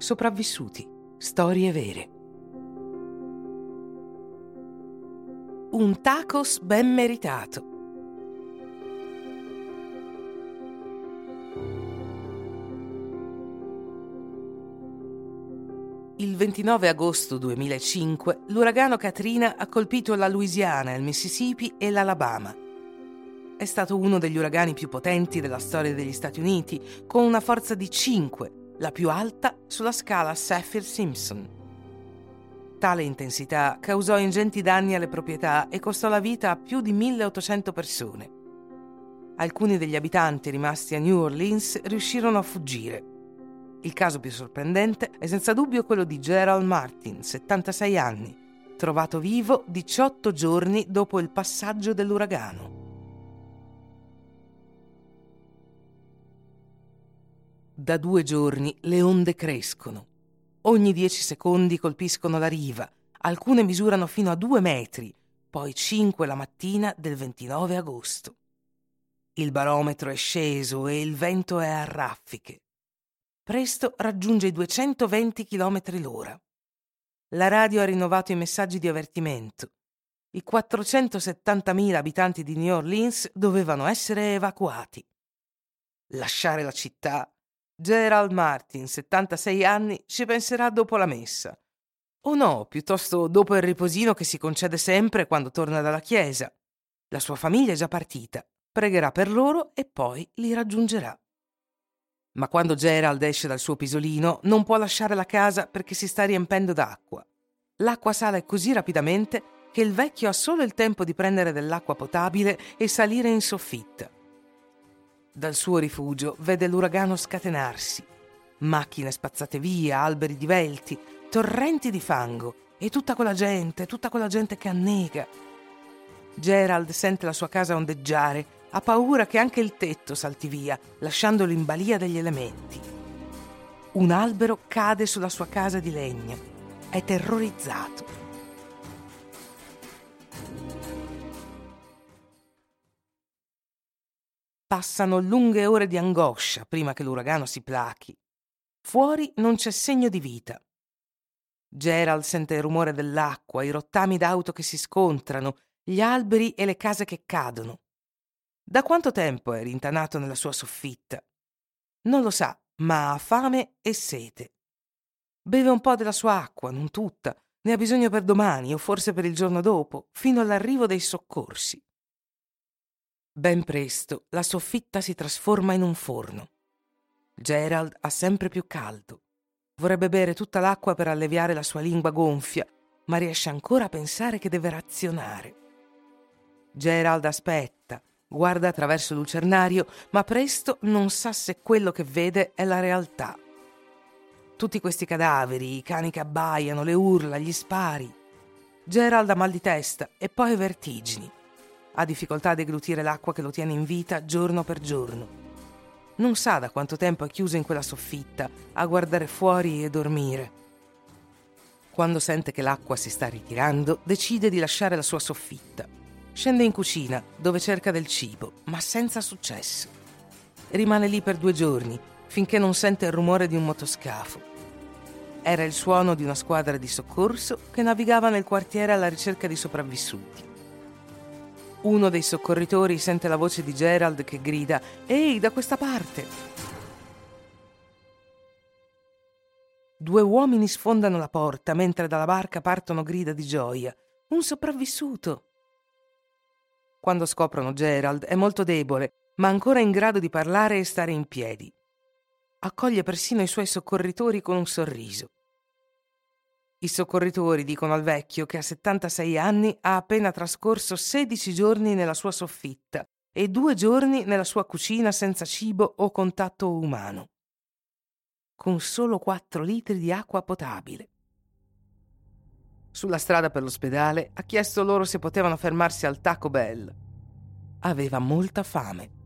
Sopravvissuti. Storie vere. Un tacos ben meritato. Il 29 agosto 2005 l'uragano Katrina ha colpito la Louisiana, il Mississippi e l'Alabama. È stato uno degli uragani più potenti della storia degli Stati Uniti, con una forza di 5 la più alta sulla scala Saffir-Simpson. Tale intensità causò ingenti danni alle proprietà e costò la vita a più di 1800 persone. Alcuni degli abitanti rimasti a New Orleans riuscirono a fuggire. Il caso più sorprendente è senza dubbio quello di Gerald Martin, 76 anni, trovato vivo 18 giorni dopo il passaggio dell'uragano. Da due giorni le onde crescono. Ogni dieci secondi colpiscono la riva, alcune misurano fino a due metri, poi cinque la mattina del 29 agosto. Il barometro è sceso e il vento è a raffiche. Presto raggiunge i 220 km l'ora. La radio ha rinnovato i messaggi di avvertimento. I 470.000 abitanti di New Orleans dovevano essere evacuati. Lasciare la città Gerald Martin, 76 anni, ci penserà dopo la messa. O no, piuttosto dopo il riposino che si concede sempre quando torna dalla chiesa. La sua famiglia è già partita, pregherà per loro e poi li raggiungerà. Ma quando Gerald esce dal suo pisolino non può lasciare la casa perché si sta riempendo d'acqua. L'acqua sale così rapidamente che il vecchio ha solo il tempo di prendere dell'acqua potabile e salire in soffitta. Dal suo rifugio vede l'uragano scatenarsi. Macchine spazzate via, alberi divelti, torrenti di fango e tutta quella gente, tutta quella gente che annega. Gerald sente la sua casa ondeggiare, ha paura che anche il tetto salti via, lasciandolo in balia degli elementi. Un albero cade sulla sua casa di legno. È terrorizzato. Passano lunghe ore di angoscia prima che l'uragano si plachi. Fuori non c'è segno di vita. Gerald sente il rumore dell'acqua, i rottami d'auto che si scontrano, gli alberi e le case che cadono. Da quanto tempo è rintanato nella sua soffitta? Non lo sa, ma ha fame e sete. Beve un po' della sua acqua, non tutta, ne ha bisogno per domani o forse per il giorno dopo, fino all'arrivo dei soccorsi. Ben presto la soffitta si trasforma in un forno. Gerald ha sempre più caldo. Vorrebbe bere tutta l'acqua per alleviare la sua lingua gonfia, ma riesce ancora a pensare che deve razionare. Gerald aspetta, guarda attraverso il lucernario, ma presto non sa se quello che vede è la realtà. Tutti questi cadaveri, i cani che abbaiano, le urla, gli spari. Gerald ha mal di testa e poi vertigini. Ha difficoltà a deglutire l'acqua che lo tiene in vita giorno per giorno. Non sa da quanto tempo è chiuso in quella soffitta, a guardare fuori e dormire. Quando sente che l'acqua si sta ritirando, decide di lasciare la sua soffitta. Scende in cucina, dove cerca del cibo, ma senza successo. Rimane lì per due giorni, finché non sente il rumore di un motoscafo. Era il suono di una squadra di soccorso che navigava nel quartiere alla ricerca di sopravvissuti. Uno dei soccorritori sente la voce di Gerald che grida Ehi, da questa parte! Due uomini sfondano la porta mentre dalla barca partono grida di gioia. Un sopravvissuto! Quando scoprono Gerald è molto debole, ma ancora in grado di parlare e stare in piedi. Accoglie persino i suoi soccorritori con un sorriso. I soccorritori dicono al vecchio che a 76 anni ha appena trascorso 16 giorni nella sua soffitta e due giorni nella sua cucina senza cibo o contatto umano, con solo 4 litri di acqua potabile. Sulla strada per l'ospedale ha chiesto loro se potevano fermarsi al Taco Bell. Aveva molta fame.